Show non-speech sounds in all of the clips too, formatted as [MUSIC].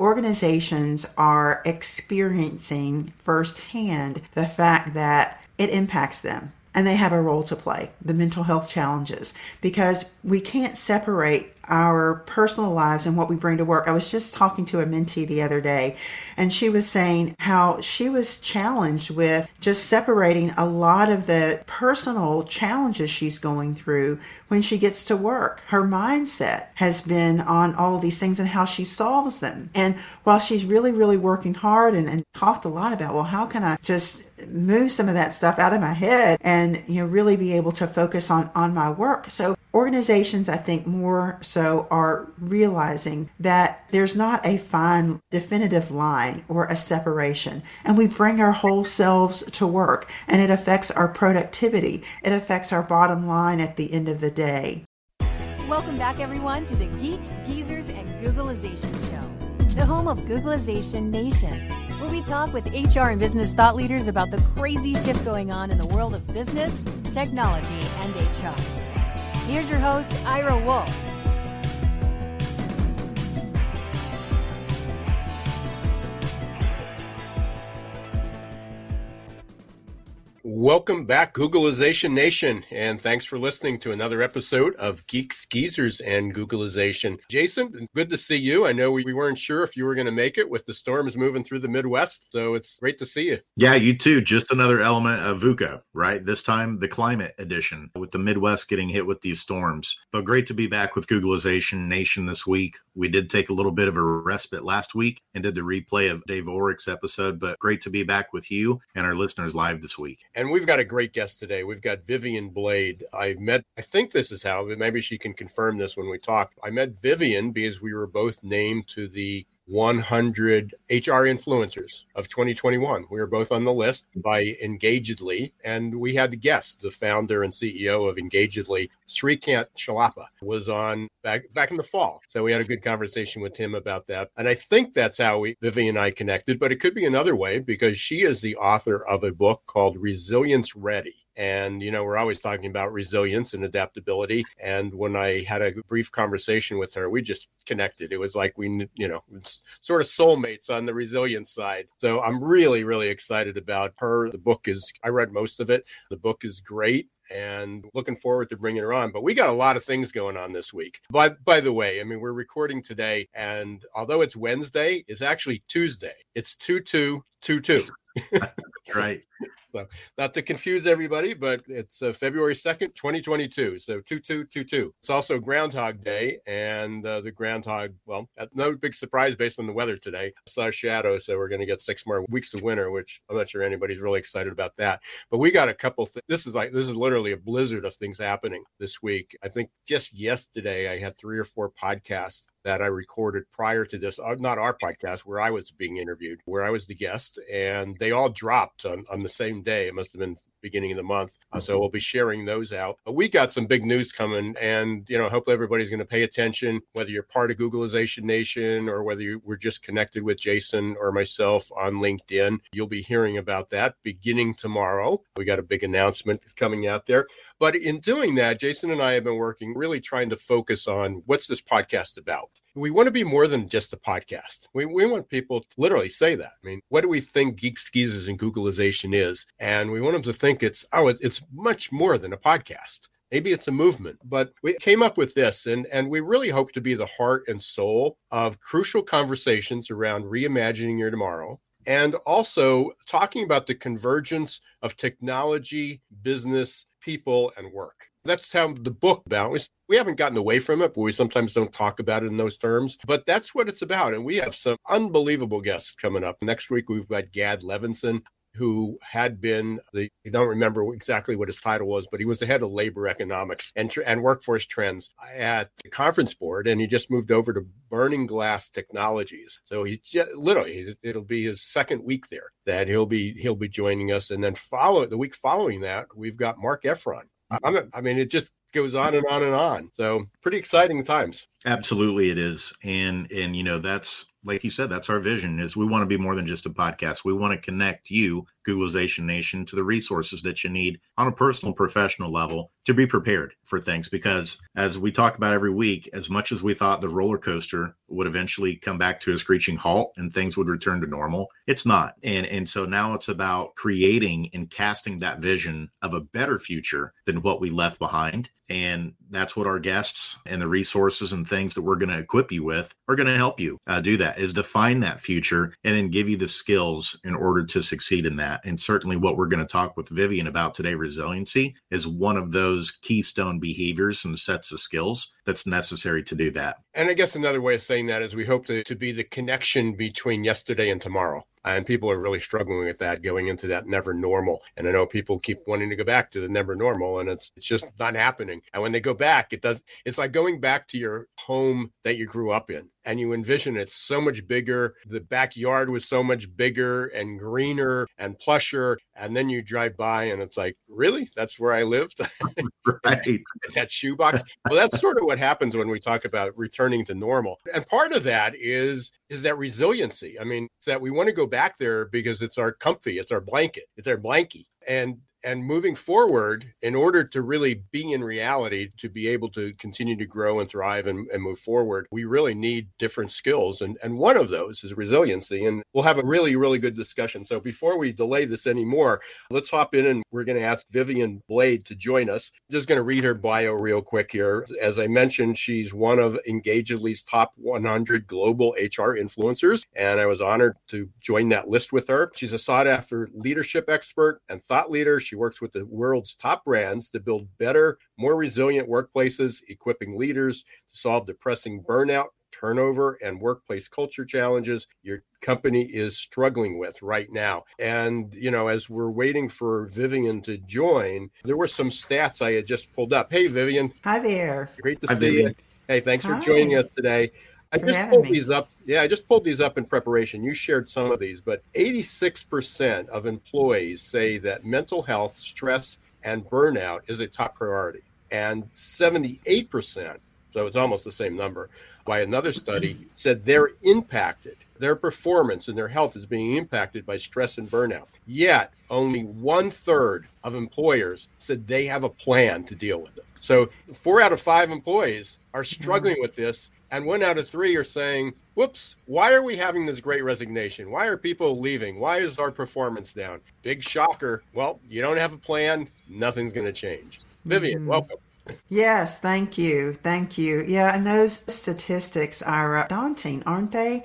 Organizations are experiencing firsthand the fact that it impacts them and they have a role to play the mental health challenges because we can't separate our personal lives and what we bring to work. I was just talking to a mentee the other day, and she was saying how she was challenged with just separating a lot of the personal challenges she's going through when she gets to work. Her mindset has been on all of these things and how she solves them. And while she's really, really working hard and, and talked a lot about, well, how can I just move some of that stuff out of my head and you know really be able to focus on on my work so organizations i think more so are realizing that there's not a fine definitive line or a separation. And we bring our whole selves to work and it affects our productivity. It affects our bottom line at the end of the day. Welcome back everyone to the geeks geezers and googlization show the home of googlization nation where we talk with HR and business thought leaders about the crazy shift going on in the world of business, technology, and HR. Here's your host, Ira Wolfe. Welcome back, Googlization Nation, and thanks for listening to another episode of Geeks, Geezers, and Googlization. Jason, good to see you. I know we, we weren't sure if you were going to make it with the storms moving through the Midwest, so it's great to see you. Yeah, you too. Just another element of VUCA, right? This time, the climate edition with the Midwest getting hit with these storms. But great to be back with Googlization Nation this week. We did take a little bit of a respite last week and did the replay of Dave Ulrich's episode, but great to be back with you and our listeners live this week. And we've got a great guest today. We've got Vivian Blade. I met, I think this is how, but maybe she can confirm this when we talk. I met Vivian because we were both named to the 100 HR influencers of 2021. We were both on the list by Engagedly, and we had the guest, the founder and CEO of Engagedly, Srikant Chellappa, was on back back in the fall. So we had a good conversation with him about that, and I think that's how we Vivian and I connected. But it could be another way because she is the author of a book called Resilience Ready and, you know, we're always talking about resilience and adaptability. And when I had a brief conversation with her, we just connected. It was like we, you know, sort of soulmates on the resilience side. So I'm really, really excited about her. The book is, I read most of it. The book is great and looking forward to bringing her on. But we got a lot of things going on this week. But by the way, I mean, we're recording today, and although it's Wednesday, it's actually Tuesday. It's 2 2 2 2. [LAUGHS] right. So, not to confuse everybody, but it's uh, February 2nd, 2022. So, 2222. It's also Groundhog Day, and uh, the groundhog, well, no big surprise based on the weather today. Saw shadow, so we're going to get six more weeks of winter, which I'm not sure anybody's really excited about that. But we got a couple. Th- this is like this is literally a blizzard of things happening this week. I think just yesterday I had three or four podcasts that I recorded prior to this, uh, not our podcast, where I was being interviewed, where I was the guest, and they all dropped on, on the same day. It must have been beginning of the month. Uh, so we'll be sharing those out. But we got some big news coming, and you know, hopefully everybody's going to pay attention, whether you're part of Googlization Nation or whether you were just connected with Jason or myself on LinkedIn. You'll be hearing about that beginning tomorrow. We got a big announcement coming out there. But in doing that, Jason and I have been working really trying to focus on what's this podcast about. We want to be more than just a podcast. We, we want people to literally say that. I mean, what do we think Geek Geezers, and Googlization is? And we want them to think it's, oh, it's much more than a podcast maybe it's a movement but we came up with this and and we really hope to be the heart and soul of crucial conversations around reimagining your tomorrow and also talking about the convergence of technology business people and work. That's how the book about. We haven't gotten away from it, but we sometimes don't talk about it in those terms. But that's what it's about. And we have some unbelievable guests coming up. Next week, we've got Gad Levanon who had been the I don't remember exactly what his title was, but he was the head of labor economics and and workforce trends at the conference board, and he just moved over to Burning Glass Technologies. So he's just, literally he's, it'll be his second week there that he'll be he'll be joining us, and then follow the week following that we've got Marc Effron. I'm, I mean, it just goes on and on and on. So pretty exciting times. Absolutely, it is, and and you know that's like you said, that's our vision is we want to be more than just a podcast. We want to connect you, Googlization Nation, to the resources that you need on a personal, professional level to be prepared for things. Because as we talk about every week, as much as we thought the roller coaster would eventually come back to a screeching halt and things would return to normal, it's not. And and so now it's about creating and casting that vision of a better future than what we left behind. And that's what our guests and the resources and things that we're going to equip you with are going to help you uh, do that is define that future and then give you the skills in order to succeed in that. And certainly what we're going to talk with Vivian about today, resiliency, is one of those keystone behaviors and sets of skills that's necessary to do that. And I guess another way of saying that is we hope to, to be the connection between yesterday and tomorrow and people are really struggling with that going into that never normal and i know people keep wanting to go back to the never normal and it's it's just not happening and when they go back it does it's like going back to your home that you grew up in and you envision it so much bigger. The backyard was so much bigger and greener and plusher. And then you drive by and it's like, really? That's where I lived? [LAUGHS] right. [LAUGHS] that shoebox. Well, that's sort of what happens when we talk about returning to normal. And part of that is is that resiliency. I mean, that we want to go back there because it's our comfy, it's our blanket, it's our blankie. And and moving forward in order to really be in reality to be able to continue to grow and thrive and, and, move forward we really need different skills and, and one of those is resiliency and we'll have a really really good discussion. So before we delay this anymore let's hop in and we're going to ask vivian blade to join us. Just going to read her bio real quick here. As i mentioned she's one of engagedly's top 100 global hr influencers and i was honored to join that list with her. She's a sought after leadership expert and thought leader. She she works with the world's top brands to build better, more resilient workplaces, equipping leaders to solve the pressing burnout, turnover, and workplace culture challenges your company is struggling with right now. And, you know, as we're waiting for Vivian to join, there were some stats I had just pulled up. Hey, Vivian. Hi there. Great to Hi, see Vivian. you. Hey, thanks Hi. for joining us today. I just pulled me. these up. Yeah, I just pulled these up in preparation. You shared some of these, but 86% of employees say that mental health, stress, and burnout is a top priority. And 78%, so it's almost the same number, by another study said they're impacted. Their performance and their health is being impacted by stress and burnout. Yet, only one third of employers said they have a plan to deal with it. So, four out of five employees are mm-hmm. struggling with this, and one out of three are saying, Whoops, why are we having this great resignation? Why are people leaving? Why is our performance down? Big shocker. Well, you don't have a plan, nothing's going to change. Vivian, welcome. Yes, thank you. Thank you. Yeah, and those statistics are uh, daunting, aren't they?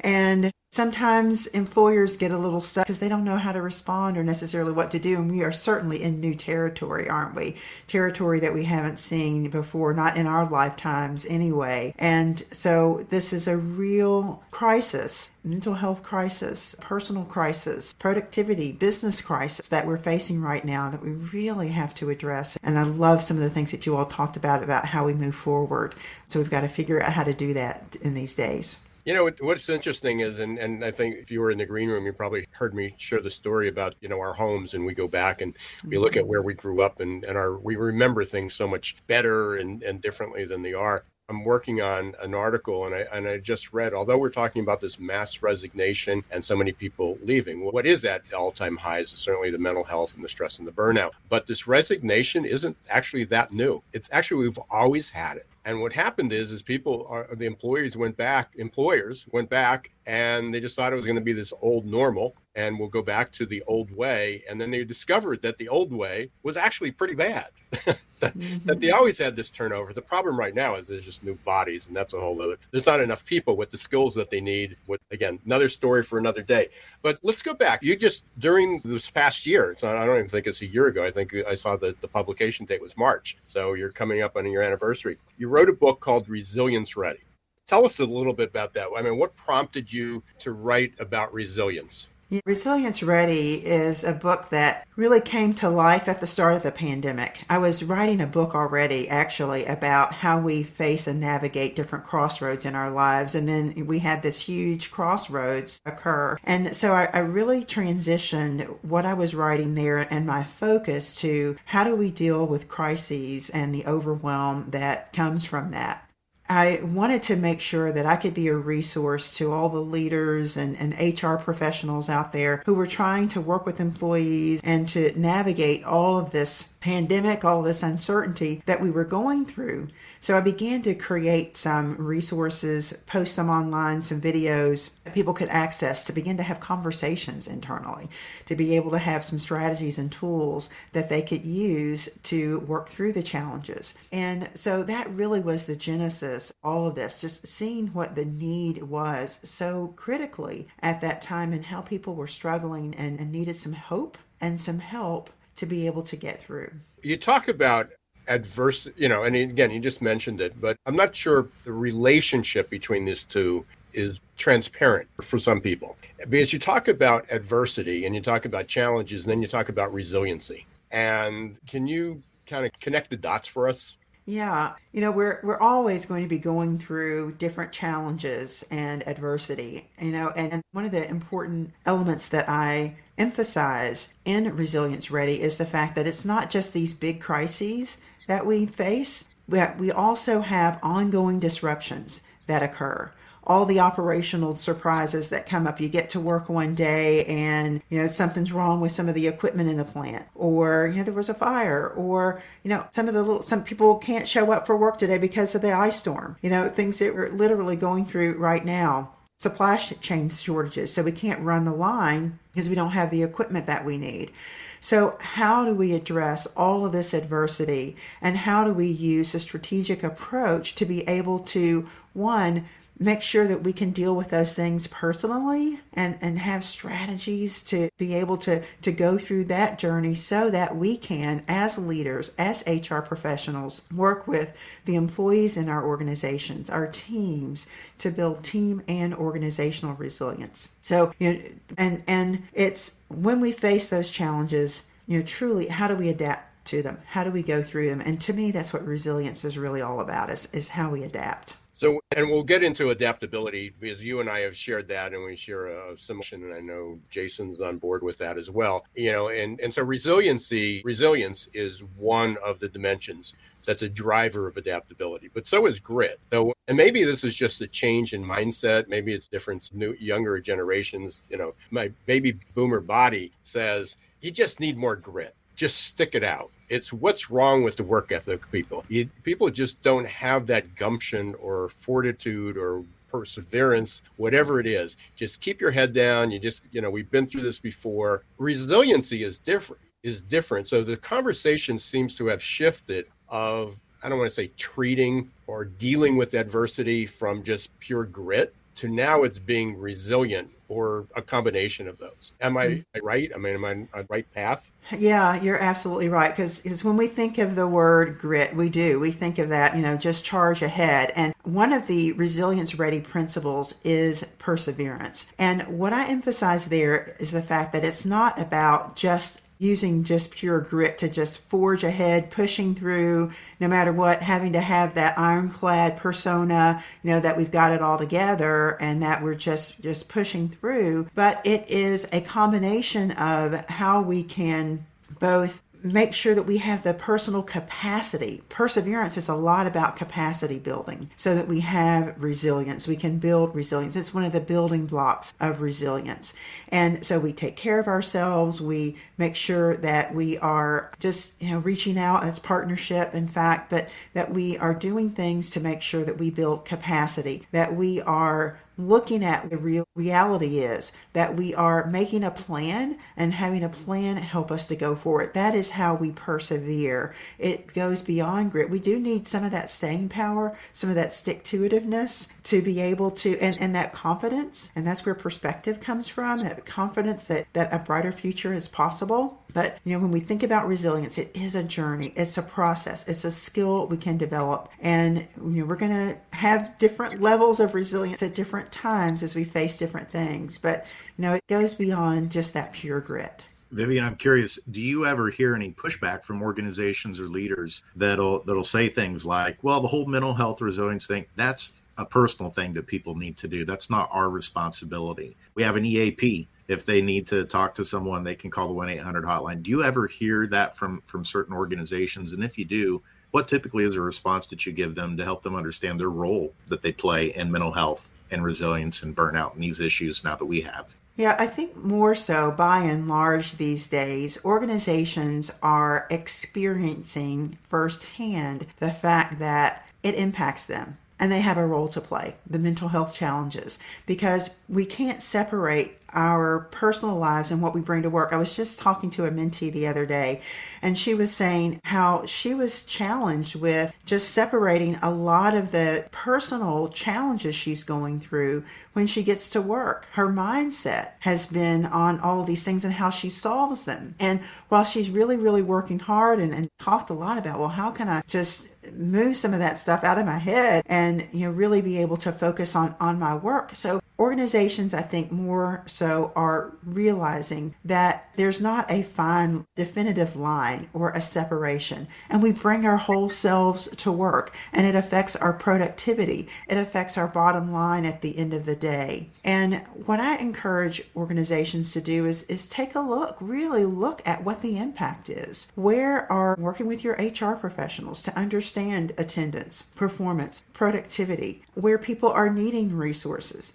And sometimes employers get a little stuck because they don't know how to respond or necessarily what to do. And we are certainly in new territory, aren't we? Territory that we haven't seen before, not in our lifetimes anyway. And so this is a real crisis mental health crisis, personal crisis, productivity, business crisis that we're facing right now that we really have to address. And I love some of the things that you all talked about about how we move forward. So we've got to figure out how to do that in these days. You know what's interesting is, and, and I think if you were in the green room, you probably heard me share the story about you know our homes, and we go back and we look mm-hmm. at where we grew up, and, and our we remember things so much better and, and differently than they are. I'm working on an article, and I and I just read. Although we're talking about this mass resignation and so many people leaving, what is at all-time highs is certainly the mental health and the stress and the burnout. But this resignation isn't actually that new. It's actually we've always had it. And what happened is, is people are the employees went back, employers went back, and they just thought it was going to be this old normal, and we'll go back to the old way. And then they discovered that the old way was actually pretty bad. [LAUGHS] that, that they mm-hmm. always had this turnover. The problem right now is there's just new bodies, and that's a whole other. There's not enough people with the skills that they need. With again, another story for another day. But let's go back. You just during this past year. It's not, I don't even think it's a year ago. I think I saw that the publication date was March. So you're coming up on your anniversary. You wrote a book called Resilience Ready. Tell us a little bit about that. I mean, what prompted you to write about resilience? Resilience Ready is a book that really came to life at the start of the pandemic. I was writing a book already, actually, about how we face and navigate different crossroads in our lives. And then we had this huge crossroads occur. And so I, I really transitioned what I was writing there and my focus to how do we deal with crises and the overwhelm that comes from that. I wanted to make sure that I could be a resource to all the leaders and, and HR professionals out there who were trying to work with employees and to navigate all of this pandemic, all this uncertainty that we were going through. So I began to create some resources, post them online, some videos that people could access to begin to have conversations internally, to be able to have some strategies and tools that they could use to work through the challenges. And so that really was the genesis, all of this, just seeing what the need was so critically at that time and how people were struggling and, and needed some hope and some help to be able to get through. You talk about adverse, you know, and again, you just mentioned it, but I'm not sure the relationship between these two is transparent for some people. Because you talk about adversity and you talk about challenges, and then you talk about resiliency. And can you kind of connect the dots for us? Yeah, you know, we're we're always going to be going through different challenges and adversity, you know, and, and one of the important elements that I emphasize in Resilience Ready is the fact that it's not just these big crises that we face, but we also have ongoing disruptions that occur all the operational surprises that come up. You get to work one day and, you know, something's wrong with some of the equipment in the plant or, you know, there was a fire or, you know, some of the little, some people can't show up for work today because of the ice storm, you know, things that we're literally going through right now supply chain shortages. So we can't run the line because we don't have the equipment that we need. So, how do we address all of this adversity and how do we use a strategic approach to be able to, one, make sure that we can deal with those things personally and, and have strategies to be able to, to go through that journey so that we can, as leaders, as HR professionals, work with the employees in our organizations, our teams, to build team and organizational resilience. So, you know, and, and it's when we face those challenges, you know, truly, how do we adapt to them? How do we go through them? And to me, that's what resilience is really all about is, is how we adapt. So, and we'll get into adaptability because you and I have shared that, and we share a similar. And I know Jason's on board with that as well. You know, and and so resiliency, resilience is one of the dimensions that's a driver of adaptability. But so is grit. So, and maybe this is just a change in mindset. Maybe it's different. New younger generations. You know, my baby boomer body says you just need more grit. Just stick it out it's what's wrong with the work ethic people. You, people just don't have that gumption or fortitude or perseverance, whatever it is. Just keep your head down. You just, you know, we've been through this before. Resiliency is different, is different. So the conversation seems to have shifted of, I don't want to say treating or dealing with adversity from just pure grit to now it's being resilient or a combination of those. Am I mm-hmm. right? I mean, am I on the right path? Yeah, you're absolutely right. Because when we think of the word grit, we do. We think of that, you know, just charge ahead. And one of the resilience ready principles is perseverance. And what I emphasize there is the fact that it's not about just using just pure grit to just forge ahead, pushing through no matter what, having to have that ironclad persona, you know, that we've got it all together and that we're just, just pushing through. But it is a combination of how we can both make sure that we have the personal capacity. Perseverance is a lot about capacity building so that we have resilience. We can build resilience. It's one of the building blocks of resilience. And so we take care of ourselves. We make sure that we are just, you know, reaching out as partnership, in fact, but that we are doing things to make sure that we build capacity, that we are looking at the real reality is that we are making a plan and having a plan help us to go forward. That is how we persevere. It goes beyond grit. We do need some of that staying power, some of that stick to itiveness to be able to and, and that confidence. And that's where perspective comes from, that confidence that, that a brighter future is possible. But you know, when we think about resilience, it is a journey, it's a process, it's a skill we can develop. And you know, we're gonna have different levels of resilience at different times as we face different things. But know, it goes beyond just that pure grit. Vivian, I'm curious, do you ever hear any pushback from organizations or leaders that'll that'll say things like, well, the whole mental health resilience thing, that's a personal thing that people need to do. That's not our responsibility. We have an EAP. If they need to talk to someone, they can call the 1-800 hotline. Do you ever hear that from from certain organizations? And if you do, what typically is a response that you give them to help them understand their role that they play in mental health and resilience and burnout and these issues now that we have? Yeah, I think more so by and large these days, organizations are experiencing firsthand the fact that it impacts them and they have a role to play the mental health challenges because we can't separate our personal lives and what we bring to work. I was just talking to a mentee the other day, and she was saying how she was challenged with just separating a lot of the personal challenges she's going through when she gets to work. Her mindset has been on all these things and how she solves them. And while she's really, really working hard and, and talked a lot about, well, how can I just move some of that stuff out of my head and you know really be able to focus on on my work. So organizations i think more so are realizing that there's not a fine definitive line or a separation. And we bring our whole selves to work and it affects our productivity. It affects our bottom line at the end of the day. And what i encourage organizations to do is is take a look really look at what the impact is. Where are working with your hr professionals to understand attendance performance productivity where people are needing resources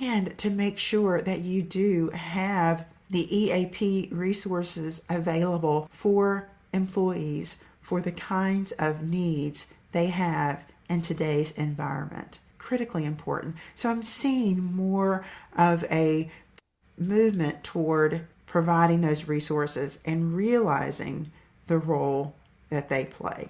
and to make sure that you do have the EAP resources available for employees for the kinds of needs they have in today's environment. Critically important. So I'm seeing more of a movement toward providing those resources and realizing the role that they play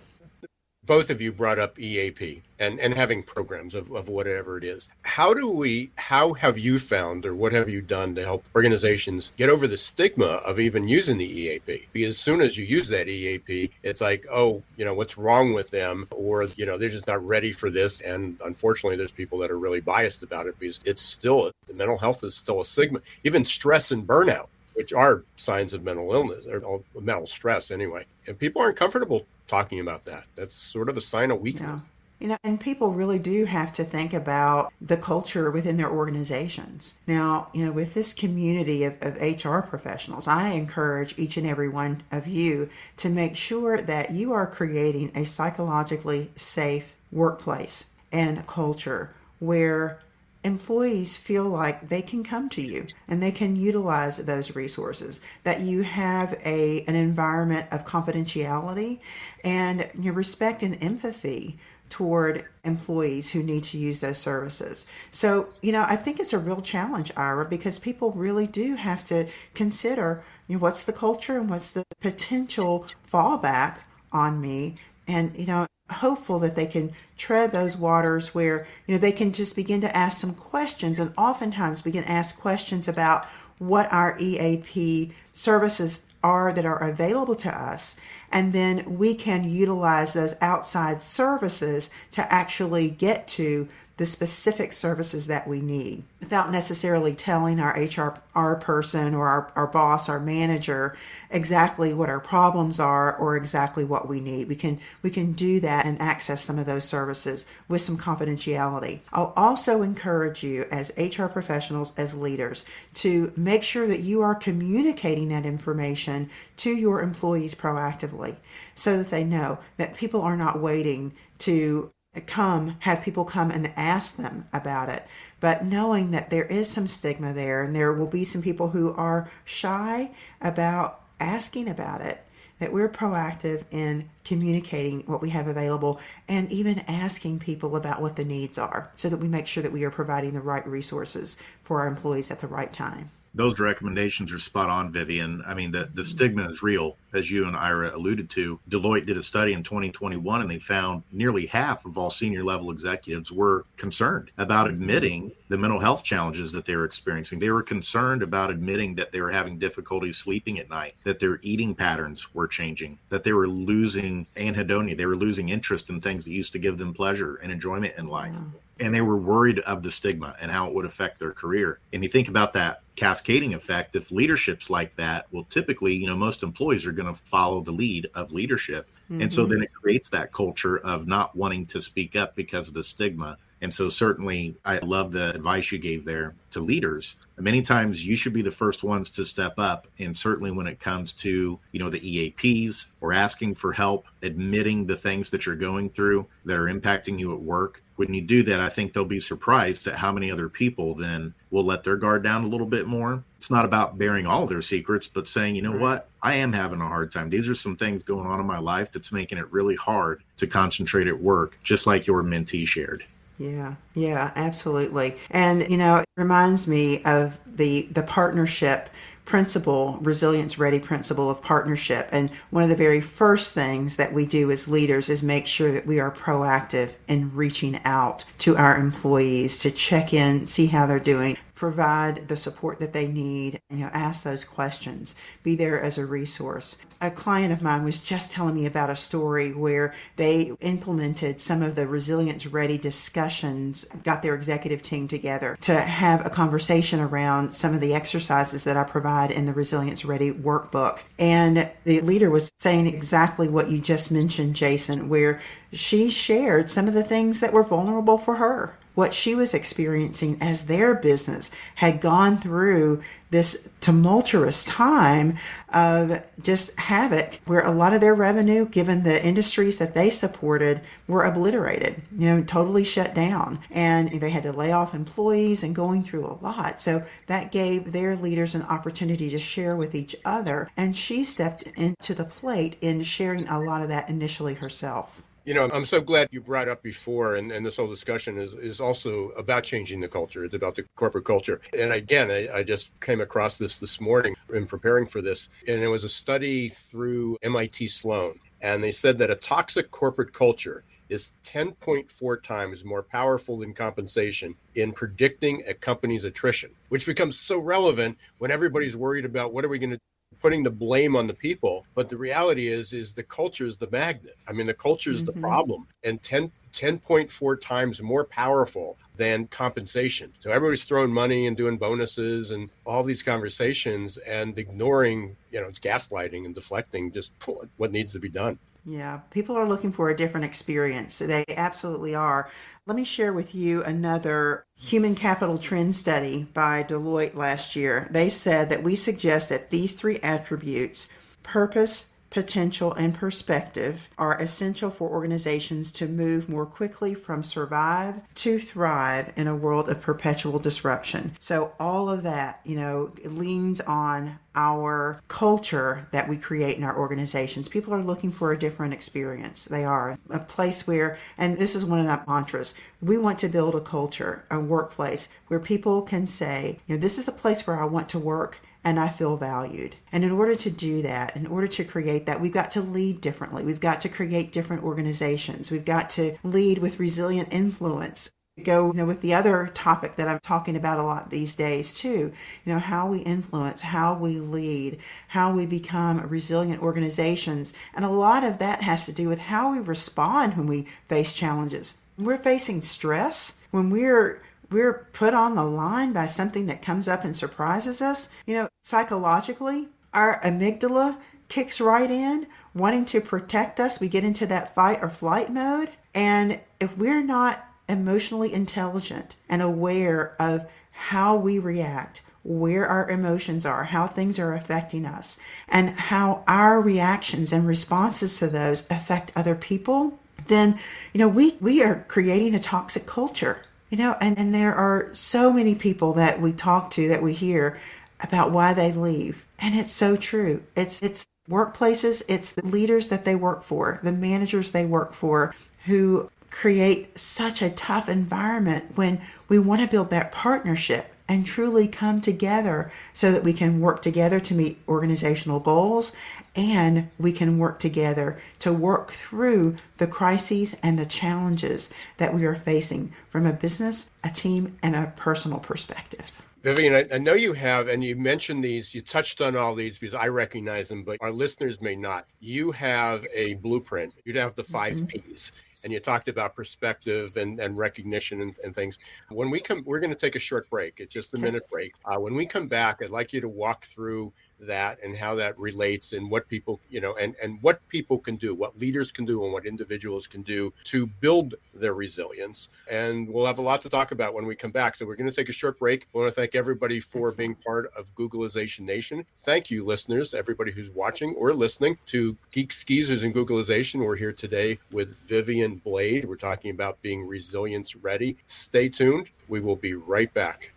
both of you brought up EAP and, and having programs of, of whatever it is. How do we, how have you found or what have you done to help organizations get over the stigma of even using the EAP? Because as soon as you use that EAP, it's like, oh, you know, what's wrong with them? Or, you know, they're just not ready for this. And unfortunately, there's people that are really biased about it because it's still, mental health is still a stigma, even stress and burnout which are signs of mental illness or mental stress anyway. And people aren't comfortable talking about that. That's sort of a sign of weakness. Yeah. You know, and people really do have to think about the culture within their organizations. Now, you know, with this community of, of HR professionals, I encourage each and every one of you to make sure that you are creating a psychologically safe workplace and culture where employees feel like they can come to you and they can utilize those resources that you have a an environment of confidentiality and your respect and empathy toward employees who need to use those services. So, you know, I think it's a real challenge, Ira, because people really do have to consider, you know, what's the culture and what's the potential fallback on me. And, you know, hopeful that they can tread those waters where you know they can just begin to ask some questions and oftentimes begin to ask questions about what our EAP services are that are available to us. And then we can utilize those outside services to actually get to the specific services that we need without necessarily telling our HR person or our, our boss, our manager exactly what our problems are or exactly what we need. We can we can do that and access some of those services with some confidentiality. I'll also encourage you as HR professionals, as leaders, to make sure that you are communicating that information to your employees proactively so that they know that people are not waiting to come, have people come and ask them about it. But knowing that there is some stigma there and there will be some people who are shy about asking about it, that we're proactive in communicating what we have available and even asking people about what the needs are so that we make sure that we are providing the right resources for our employees at the right time those recommendations are spot on, Vivian. I mean, the, the stigma is real, as you and Ira alluded to. Deloitte did a study in 2021 and they found nearly half of all senior level executives were concerned about admitting the mental health challenges that they were experiencing. They were concerned about admitting that they were having difficulty sleeping at night, that their eating patterns were changing, that they were losing anhedonia, they were losing interest in things that used to give them pleasure and enjoyment in life mm. And they were worried of the stigma and how it would affect their career. And you think about that cascading effect, if leadership's like that, well, typically, you know, most employees are going to follow the lead of leadership. Mm-hmm. And so mm-hmm. then it creates that culture of not wanting to speak up because of the stigma And so, certainly, I love the advice you gave there to leaders. Many times, you should be the first ones to step up. And certainly, when it comes to you know the EAPs or asking for help, admitting the things that you're going through that are impacting you at work, when you do that, I think they'll be surprised at how many other people then will let their guard down a little bit more. It's not about bearing all their secrets, but saying, you know what, I am having a hard time. These are some things going on in my life that's making it really hard to concentrate at work, just like your mentee shared. Yeah, yeah, absolutely. And you know, it reminds me of the the partnership principle, resilience ready principle of partnership. And one of the very first things that we do as leaders is make sure that we are proactive in reaching out to our employees to check in, see how they're doing, provide the support that they need, you know, ask those questions, be there as a resource. A client of mine was just telling me about a story where they implemented some of the resilience ready discussions, got their executive team together to have a conversation around some of the exercises that I provide in the resilience ready workbook. And the leader was saying exactly what you just mentioned, Jason, where she shared some of the things that were vulnerable for her what she was experiencing as their business had gone through this tumultuous time of just havoc where a lot of their revenue given the industries that they supported were obliterated you know totally shut down. And they had to lay off employees and going through a lot. So that gave their leaders an opportunity to share with each other. And she stepped into the plate in sharing a lot of that initially herself you know, I'm so glad you brought up before, and, and this whole discussion is, is also about changing the culture. It's about the corporate culture. And again, I, I just came across this this morning in preparing for this, and it was a study through MIT Sloan. And they said that a toxic corporate culture is 10.4 times more powerful than compensation in predicting a company's attrition, which becomes so relevant when everybody's worried about what are we going to putting the blame on the people but the reality is is the culture is the magnet i mean the culture is mm-hmm. the problem and 10 10.4 times more powerful than compensation. So everybody's throwing money and doing bonuses and all these conversations and ignoring, you know, it's gaslighting and deflecting just what needs to be done. Yeah, people are looking for a different experience. They absolutely are. Let me share with you another human capital trend study by Deloitte last year. They said that we suggest that these three attributes purpose, potential, and perspective are essential for organizations to move more quickly from survive to thrive in a world of perpetual disruption. So, all of that, you know, leans on our culture that we create in our organizations. People are looking for a different experience. They are a place where, and this is one of our mantras, we want to build a culture, a workplace where people can say, you know, this is a place where I want to work and I feel valued. And in order to do that, in order to create that, we've got to lead differently. We've got to create different organizations. We've got to lead with resilient influence. Go, you know, with the other topic that I'm talking about a lot these days too, you know, how we influence, how we lead, how we become resilient organizations. And a lot of that has to do with how we respond when we face challenges. When we're facing stress, when we're we're put on the line by something that comes up and surprises us, you know, psychologically, our amygdala kicks right in, wanting to protect us. We get into that fight or flight mode. And if we're not emotionally intelligent and aware of how we react, where our emotions are, how things are affecting us, and how our reactions and responses to those affect other people, then, you know, we, we are creating a toxic culture. You know, and, and there are so many people that we talk to that we hear about why they leave. And it's so true. It's it's workplaces, it's the leaders that they work for, the managers they work for who create such a tough environment when we want to build that partnership and truly come together so that we can work together to meet organizational goals and we can work together to work through the crises and the challenges that we are facing from a business, a team, and a personal perspective. Vivian, I, I, know you have, and you mentioned these, you touched on all these because I recognize them, but our listeners may not. You have a blueprint, you have the 5 mm-hmm. P's and you talked about perspective and, and recognition and, and things. When we come, we're going to take a short break. It's just a minute break. Uh, when we come back, I'd like you to walk through that and how that relates and what people you know and and what people can do what leaders can do and what individuals can do to build their resilience. And we'll have a lot to talk about when we come back. So we're going to take a short break. I want to thank everybody for being part of googlization nation. Thank you listeners everybody who's watching or listening to geeks geezers and googlization we're here today with vivian blade. We're talking about being resilience ready. Stay tuned. We will be right back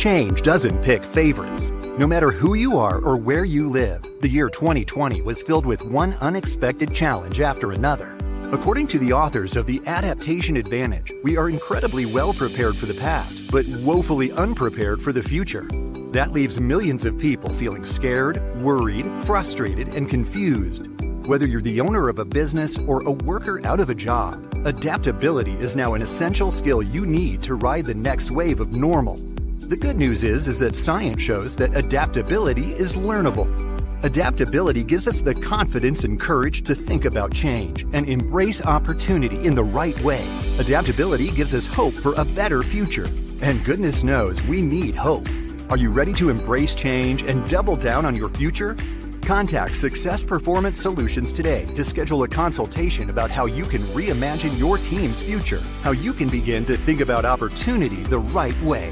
Change doesn't pick favorites. No matter who you are or where you live, the year 2020 was filled with one unexpected challenge after another. According to the authors of The Adaptation Advantage, we are incredibly well prepared for the past, but woefully unprepared for the future. That leaves millions of people feeling scared, worried, frustrated, and confused. Whether you're the owner of a business or a worker out of a job, adaptability is now an essential skill you need to ride the next wave of normal. The good news is is that science shows that adaptability is learnable. Adaptability gives us the confidence and courage to think about change and embrace opportunity in the right way. Adaptability gives us hope for a better future. And goodness knows we need hope. Are you ready to embrace change and double down on your future? Contact Success Performance Solutions today to schedule a consultation about how you can reimagine your team's future, how you can begin to think about opportunity the right way.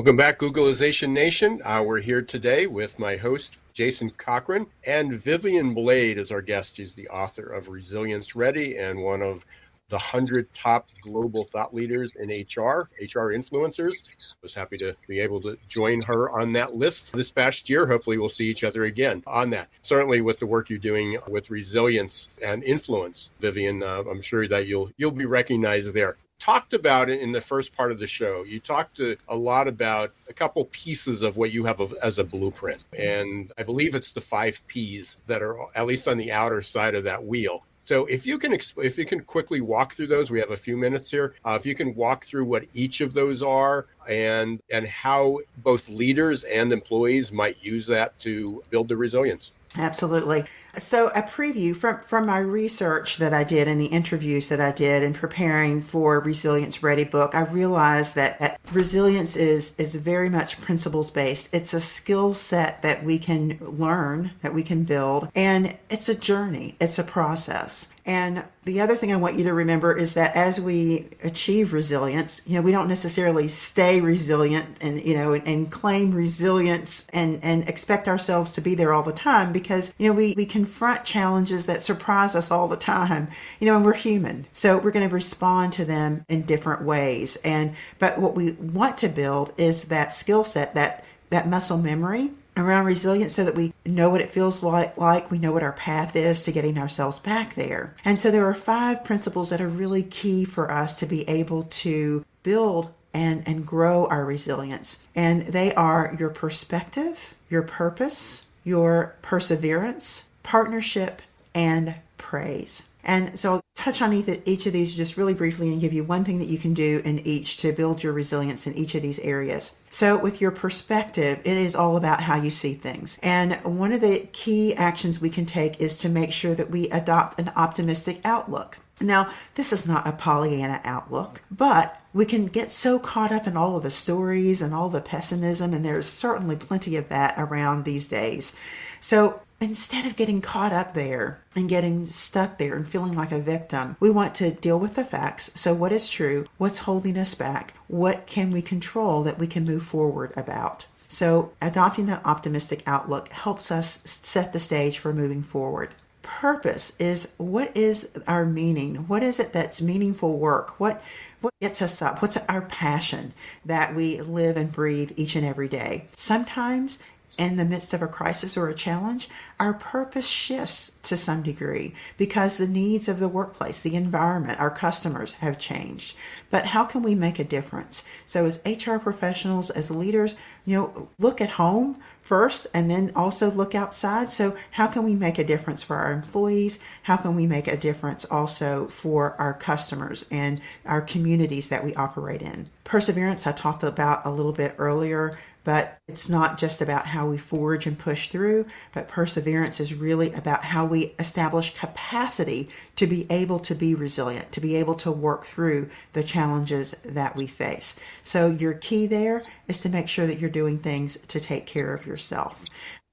Welcome back, Googlization Nation. Uh, we're here today with my host, Jason Cochran, and Vivian Blade is our guest. She's the author of Resilience Ready and one of the 100 top global thought leaders in HR, HR influencers. I was happy to be able to join her on that list this past year. Hopefully, we'll see each other again on that. Certainly, with the work you're doing with resilience and influence, Vivian, uh, I'm sure that you'll you'll be recognized there talked about it in the first part of the show. You talked a, lot about a couple pieces of what you have as a blueprint. And I believe it's the five P's that are at least on the outer side of that wheel. So if you can if you can quickly walk through those, we have a few minutes here. Uh, if you can walk through what each of those are and and how both leaders and employees might use that to build the resilience. Absolutely. So, a preview from, from my research that I did and the interviews that I did in preparing for Resilience Ready book, I realized that, that resilience is, is very much principles based. It's a skill set that we can learn, that we can build, and it's a journey, it's a process. And the other thing I want you to remember is that as we achieve resilience, you know, we don't necessarily stay resilient and, you know, and, claim resilience and, and expect ourselves to be there all the time because, you know, we, we confront challenges that surprise us all the time, you know, and we're human. So we're going to respond to them in different ways. And, but what we want to build is that skill set, that, that muscle memory around resilience so that we know what it feels like, like we know what our path is to getting ourselves back there. And so there are five principles that are really key for us to be able to build and and grow our resilience. And they are your perspective, your purpose, your perseverance, partnership, and praise. And so I'll touch on each of these just really briefly and give you one thing that you can do in each to build your resilience in each of these areas. So, with your perspective, it is all about how you see things. And one of the key actions we can take is to make sure that we adopt an optimistic outlook. Now, this is not a Pollyanna outlook, but we can get so caught up in all of the stories and all the pessimism, and there's certainly plenty of that around these days. So, Instead of getting caught up there and getting stuck there and feeling like a victim, we want to deal with the facts. So, what is true? What's holding us back? What can we control that we can move forward about? So, adopting that optimistic outlook helps us set the stage for moving forward. Purpose is what is our meaning? What is it that's meaningful work? What what gets us up? What's our passion that we live and breathe each and every day? Sometimes in the midst of a crisis or a challenge, our purpose shifts to some degree because the needs of the workplace, the environment, our customers have changed. But how can we make a difference? So, as HR professionals, as leaders, you know, look at home first and then also look outside. So, how can we make a difference for our employees? How can we make a difference also for our customers and our communities that we operate in? Perseverance, I talked about a little bit earlier but it's not just about how we forge and push through, but perseverance is really about how we establish capacity to be able to be resilient, to be able to work through the challenges that we face. So, your key there is to make sure that you're doing things to take care of yourself.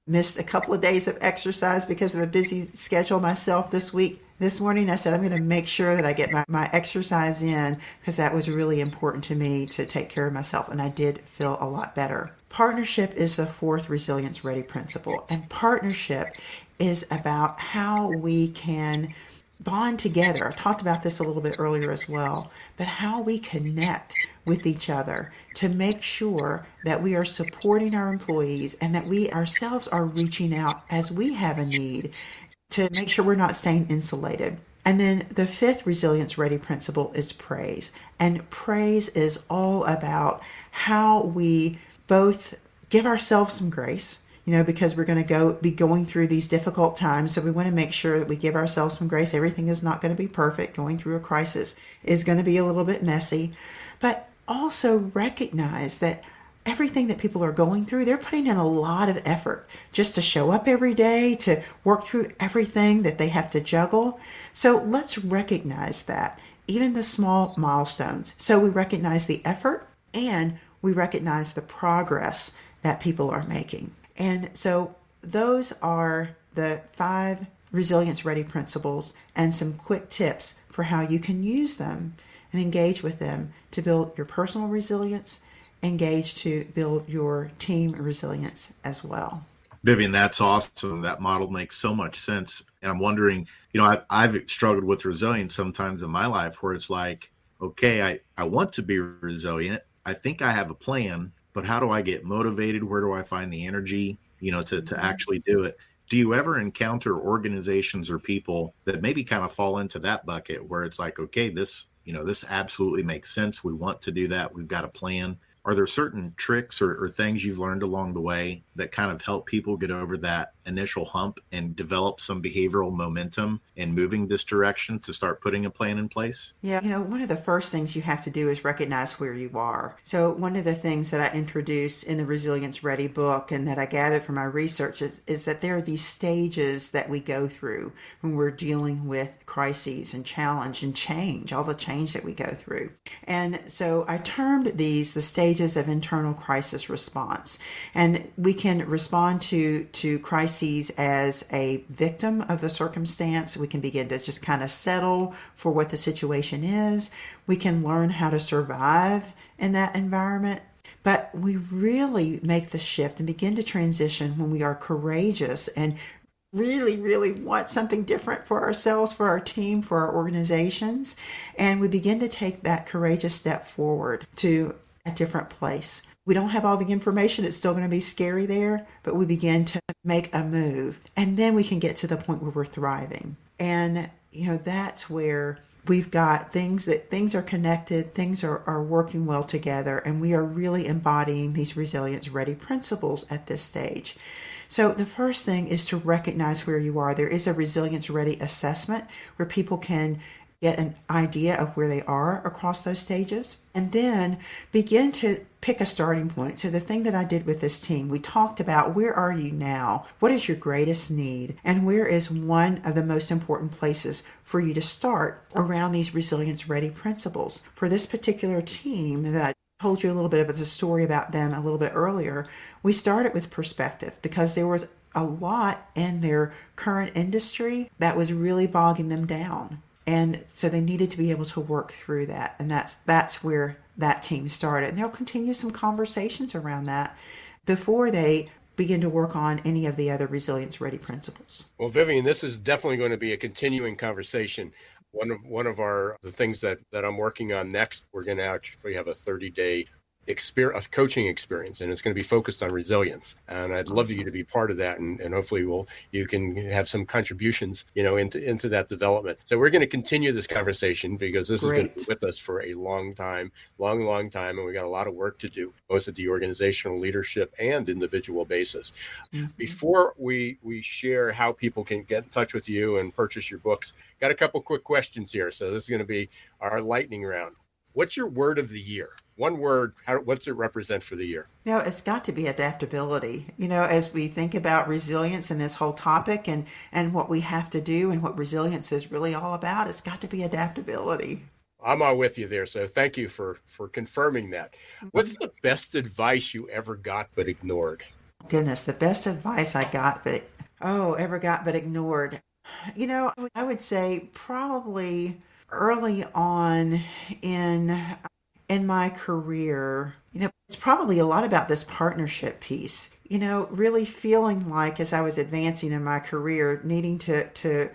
Missed a couple of days of exercise because of a busy schedule myself this week this morning I said I'm going to make sure that I get my, my exercise in because that was really important to me to take care of myself and I did feel a lot better. Partnership is the fourth resilience ready principle and partnership is about how we can bond together. I talked about this a little bit earlier as well, but how we connect with each other to make sure that we are supporting our employees and that we ourselves are reaching out as we have a need to make sure we're not staying insulated. And then the fifth resilience ready principle is praise. And praise is all about how we both give ourselves some grace, you know, because we're going to go be going through these difficult times. So we want to make sure that we give ourselves some grace. Everything is not going to be perfect. Going through a crisis is going to be a little bit messy, but also recognize that everything that people are going through, they're putting in a lot of effort just to show up every day, to work through everything that they have to juggle. So let's recognize that, even the small milestones. So we recognize the effort and we recognize the progress that people are making. And so those are the five resilience ready principles and some quick tips for how you can use them and engage with them to build your personal resilience engage to build your team resilience as well. Vivian, that's awesome. That model makes so much sense. And I'm wondering, you know, I've, I've struggled with resilience sometimes in my life where it's like, okay, I, I want to be resilient. I think I have a plan, but how do I get motivated? Where do I find the energy, you know, to, to mm-hmm. actually do it? Do you ever encounter organizations or people that maybe kind of fall into that bucket where it's like, okay, this, you know, this absolutely makes sense. We want to do that. We've got a plan are there certain tricks or, or, things you've learned along the way that kind of help people get over that initial hump and develop some behavioral momentum in moving this direction to start putting a plan in place? Yeah, you know, one of the first things you have to do is recognize where you are. So, one of the things that I introduce in the Resilience Ready book and that I gathered from my research is, is that there are these stages that we go through when we're dealing with crises and challenge and change, all the change that we go through. And so I termed these the stages of internal crisis response. And we can respond to, to crises crises as a victim of the circumstance. We can begin to just kind of settle for what the situation is. We can learn how to survive in that environment. But we really make the shift and begin to transition when we are courageous and really, really want something different for ourselves, for our team, for our organizations. And we begin to take that courageous step forward to a different place. We don't have all the information. It's still going to be scary there, but we begin to make a move. And then we can get to the point where we're thriving. And, you know, that's where we've got things that things are connected, things are, are working well together, and we are really embodying these resilience ready principles at this stage. So, the first thing is to recognize where you are. There is a resilience ready assessment where people can get an idea of where they are across those stages, and then begin to pick a starting point. So, the thing that I did with this team, we talked about where are you now? What is your greatest need? And where is one of the most important places for you to start around these resilience ready principles? For this particular team that I told you a little bit of the story about them a little bit earlier, we started with perspective because there was a lot in their current industry that was really bogging them down and so they needed to be able to work through that and that's that's where that team started. And they'll continue some conversations around that before they begin to work on any of the other resilience ready principles. Well vivian this is definitely going to be a continuing conversation. One of one of our the things that that i'm working on next we're going to actually have a 30 day experience, coaching experience, and it's going to be focused on resilience. And I'd love you to be part of that, and, and hopefully, we'll you can have some contributions, you know, into into that development. So we're going to continue this conversation because this Great. is going to be with us for a long time, long, long time, and we got a lot of work to do, both at the organizational leadership and individual basis. Mm-hmm. Before we we share how people can get in touch with you and purchase your books, got a couple quick questions here. So this is going to be our lightning round. What's your word of the year? One word, how, what's it represent for the year? You know, it's got to be adaptability. You know, as we think about resilience and this whole topic and, and what we have to do and what resilience is really all about, it's got to be adaptability. I'm all with you there. So thank you for for confirming that. Mm-hmm. What's the best advice you ever got but ignored? Goodness, the best advice I got but oh, ever got but ignored. You know, I would say probably early on in in my career, you know, it's probably a lot about this partnership piece. You know, really feeling like as I was advancing in my career, needing to to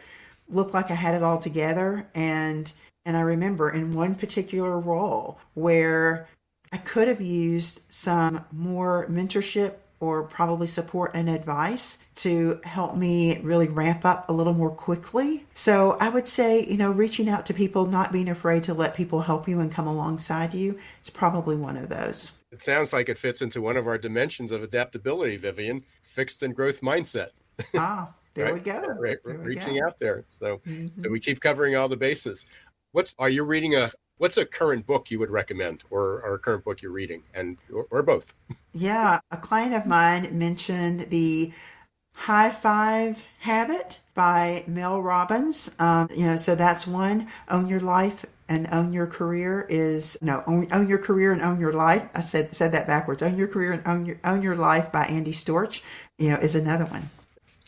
look like I had it all together and and I remember in one particular role where I could have used some more mentorship or probably support and advice to help me really ramp up a little more quickly. So I would say, you know, reaching out to people, not being afraid to let people help you and come alongside you, is probably one of those. It sounds like it fits into one of our dimensions of adaptability, Vivian, fixed and growth mindset. Ah, there [LAUGHS] right? we go. Right, there reaching go. out there. So, mm-hmm. so we keep covering all the bases. What's are you reading a what's a current book you would recommend or, or a current book you're reading and or, or both? [LAUGHS] Yeah a client of mine mentioned the high five habit by mel robbins. Um, you know so that's one own your life and own your career is no own, own your career and own your life. I said said that backwards. Own your career and own your own your life by andy storch you know is another one.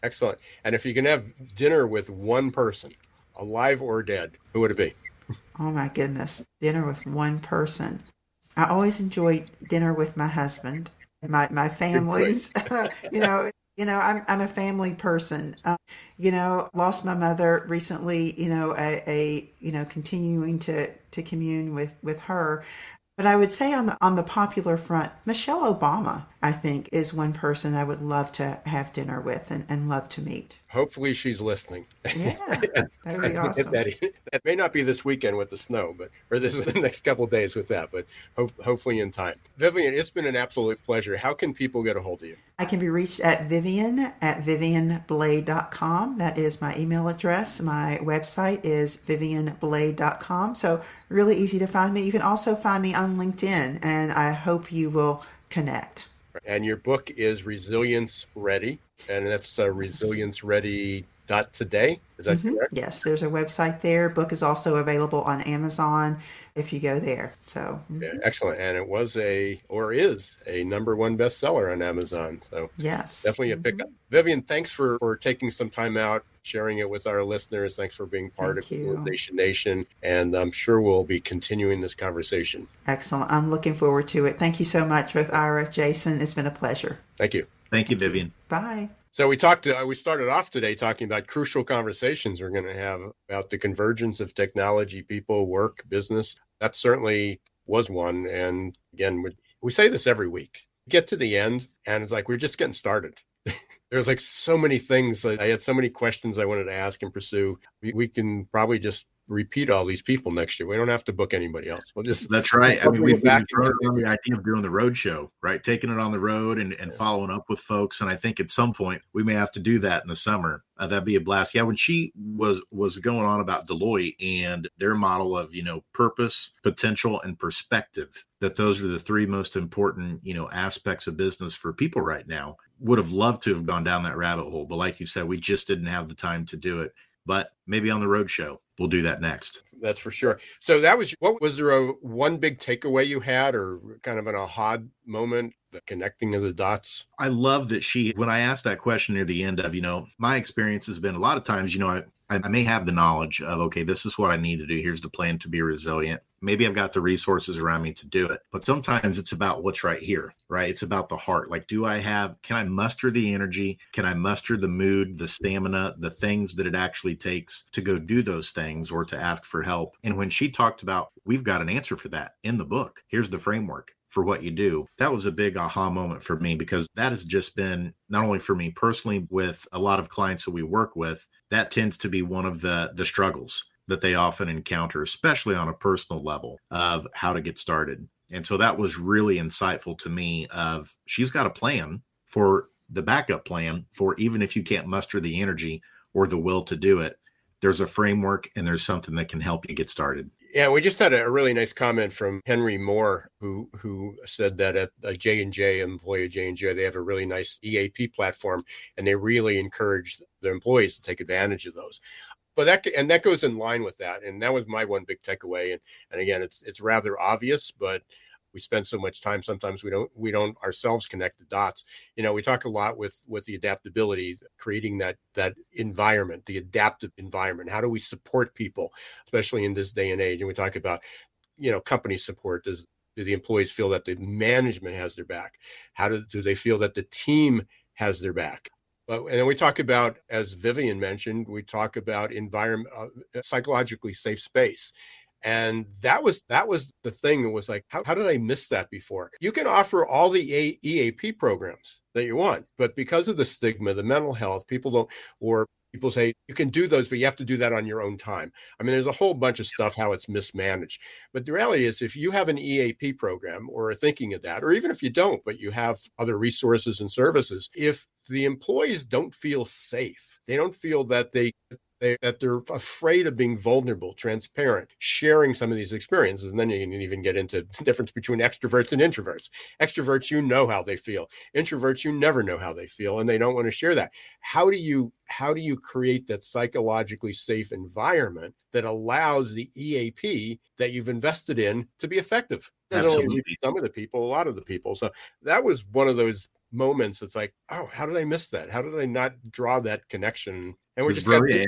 Excellent. And if you can have dinner with one person alive or dead who would it be Oh my goodness, dinner with one person. I always enjoy dinner with my husband and my my families. [LAUGHS] you know, you know, I'm I'm a family person. Uh, you know, lost my mother recently. You know, a, a you know continuing to to commune with with her. But I would say on the on the popular front, Michelle Obama, I think, is one person I would love to have dinner with and, and love to meet. Hopefully she's listening. Yeah, [LAUGHS] that'd be awesome. that, that, may not be this weekend with the snow, but or this [LAUGHS] the next couple days with that, but ho- hopefully in time. Vivian, it's been an absolute pleasure. How can people get a hold of you? I can be reached at Vivian at vivianblade.com. That is my email address. My website is vivianblade.com. So really easy to find me. You can also find me on LinkedIn, and I hope you will connect. And your book is Resilience Ready, and that's uh, Resilience Ready dot today. Is that mm-hmm. correct? Yes there's a website there. Book is also available on amazon if you go there. So mm-hmm. yeah, excellent. And it was a or is a number one bestseller on amazon. So yes. definitely a pickup. Mm-hmm. vivian thanks for for taking some time out sharing it with our listeners. Thanks for being part Thank of Googlization Nation and i'm sure we'll be continuing this conversation. Excellent. I'm looking forward to it. Thank you so much both ira jason. It's been a pleasure. Thank you thank you vivian bye so we talked. Uh, we started off today talking about crucial conversations we're going to have about the convergence of technology, people, work, business. That certainly was one. And again, we, we say this every week. Get to the end, and it's like we're just getting started. [LAUGHS] There's like so many things. I had so many questions I wanted to ask and pursue. We, we can probably just repeat all these people next year. We don't have to book anybody else. We'll just that's right. I mean, we've back on the idea of doing the road show, right? Taking it on the road and, and following up with folks. And I think at some point we may have to do that in the summer. Uh, that'd be a blast. Yeah, when she was was going on about Deloitte and their model of you know purpose, potential, and perspective. That those are the three most important you know aspects of business for people right now. Would have loved to have gone down that rabbit hole, but like you said, we just didn't have the time to do it. But maybe on the road show we'll do that next. That's for sure. So that was what was there a one big takeaway you had or kind of an aha moment, the connecting of the dots? I love that she when I asked that question near the end of, you know, my experience has been a lot of times, you know, I I may have the knowledge of, okay, this is what I need to do. Here's the plan to be resilient. Maybe I've got the resources around me to do it. But sometimes it's about what's right here, right? It's about the heart. Like, do I have, can I muster the energy? Can I muster the mood, the stamina, the things that it actually takes to go do those things or to ask for help? And when she talked about, we've got an answer for that in the book, here's the framework for what you do. That was a big aha moment for me because that has just been not only for me personally with a lot of clients that we work with, that tends to be one of the the struggles that they often encounter, especially on a personal level of how to get started. And so that was really insightful to me of she's got a plan for the backup plan for even if you can't muster the energy or the will to do it, there's a framework and there's something that can help you get started Yeah, we just had a really nice comment from Henry Moore, who who said that at J and J, employee J and J, they have a really nice EAP platform, and they really encourage their employees to take advantage of those. But that and that goes in line with that, and that was my one big takeaway. And and again, it's it's rather obvious, but we spend so much time sometimes we don't we don't ourselves connect the dots. You know we talk a lot with with the adaptability creating that that environment the adaptive environment. How do we support people especially in this day and age? And we talk about you know company support. Does do the employees feel that the management has their back? How do, do they feel that the team has their back but and we talk about as vivian mentioned we talk about environment uh, psychologically safe space. And that was that was the thing that was like how, how did i miss that before? You can offer all the A- eap programs that you want but because of the stigma the mental health people don't or people say you can do those but you have to do that on your own time. I mean there's a whole bunch of stuff how it's mismanaged. But the reality is if you have an eap program or are thinking of that or even if you don't but you have other resources and services if the employees don't feel safe they don't feel that they they, that they're afraid of being vulnerable, transparent, sharing some of these experiences. And then you can even get into the difference between extroverts and introverts. Extroverts, you know how they feel. Introverts, you never know how they feel, and they don't want to share that. How do you how do you create that psychologically safe environment that allows the EAP that you've invested in to be effective? Absolutely. Some of the people, a lot of the people. So that was one of those moments. It's like, oh, how did I miss that? How did I not draw that connection? And we're just very,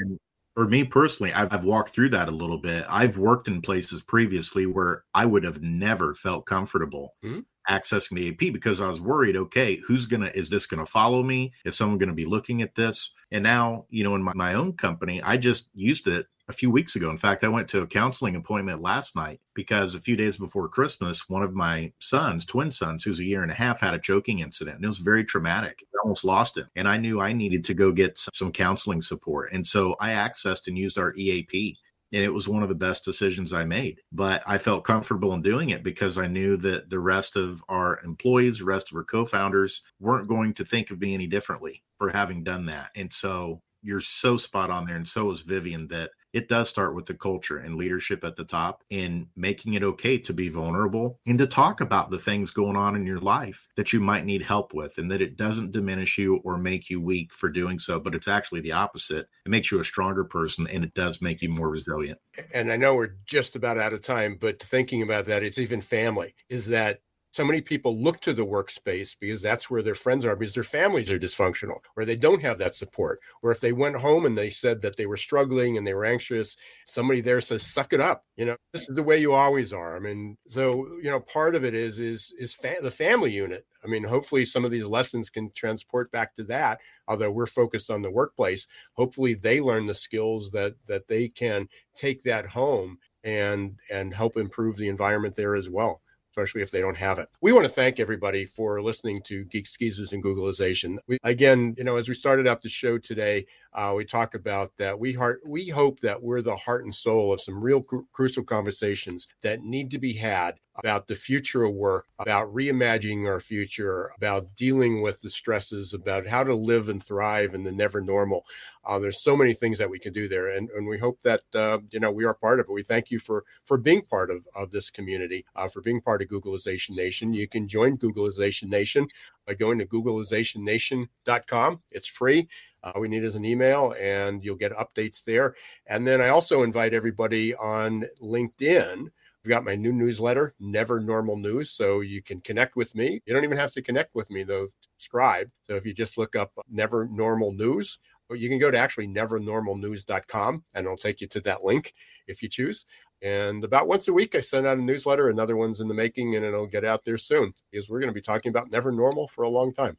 for me personally, I've, I've, walked through that a little bit. I've worked in places previously where I would have never felt comfortable mm-hmm. accessing the EAP because I was worried, okay, who's going to, is this going to follow me? Is someone going to be looking at this? And now, you know, in my, my own company, I just used it a few weeks ago. In fact, I went to a counseling appointment last night because a few days before Christmas, one of my sons, twin sons, who's a year and a half, had a choking incident. And it was very traumatic. I almost lost him. And I knew I needed to go get some, some counseling support. And so I accessed and used our EAP and it was one of the best decisions I made. But I felt comfortable in doing it because I knew that the rest of our employees, rest of our co-founders weren't going to think of me any differently for having done that. And so you're so spot on there and so is Vivian that it does start with the culture and leadership at the top in making it okay to be vulnerable and to talk about the things going on in your life that you might need help with and that it doesn't diminish you or make you weak for doing so but it's actually the opposite. It makes you a stronger person and it does make you more resilient. And i know we're just about out of time but thinking about that it's even family is that so many people look to the workspace because that's where their friends are because their families are dysfunctional or they don't have that support. Or if they went home and they said that they were struggling and they were anxious somebody there says suck it up you know? This is the way you always are. I mean so you know part of it is is is fa- the family unit. I mean hopefully some of these lessons can transport back to that although we're focused on the workplace. Hopefully they learn the skills that that they can take that home and and help improve the environment there as well especially if they don't have it. We want to thank everybody for listening to Geeks Geezers and Googlization. We, again, you know, as we started out the show today, uh, we talk about that we heart we hope that we're the heart and soul of some real cru- crucial conversations that need to be had about the future of work, about reimagining our future, about dealing with the stresses, about how to live and thrive in the never normal. Uh, there's so many things that we can do there, and, and we hope that uh, you know we are part of it. We thank you for for being part of, of this community, uh, for being part of Googlization Nation. You can join Googlization Nation by going to googlizationnation.com. It's free. Uh, we need is an email, and you'll get updates there. And then I also invite everybody on LinkedIn I've got my new newsletter, Never Normal News. So you can connect with me. You don't even have to connect with me, though, subscribe. So if you just look up Never Normal News, you can go to actually nevernormalnews.com and it'll take you to that link if you choose. And about once a week, I send out a newsletter. Another one's in the making, and it'll get out there soon because we're going to be talking about never normal for a long time.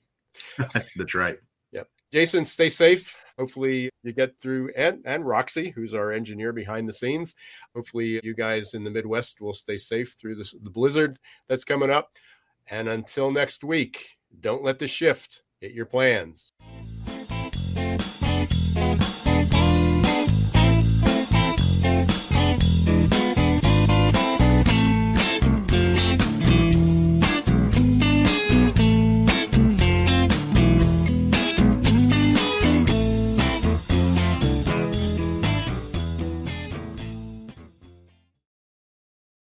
[LAUGHS] That's right. Jason, stay safe hopefully you get through and and Roxy, who's our engineer behind the scenes. Hopefully you guys in the Midwest will stay safe through this, the blizzard that's coming up. And until next week, don't let the shift hit your plans.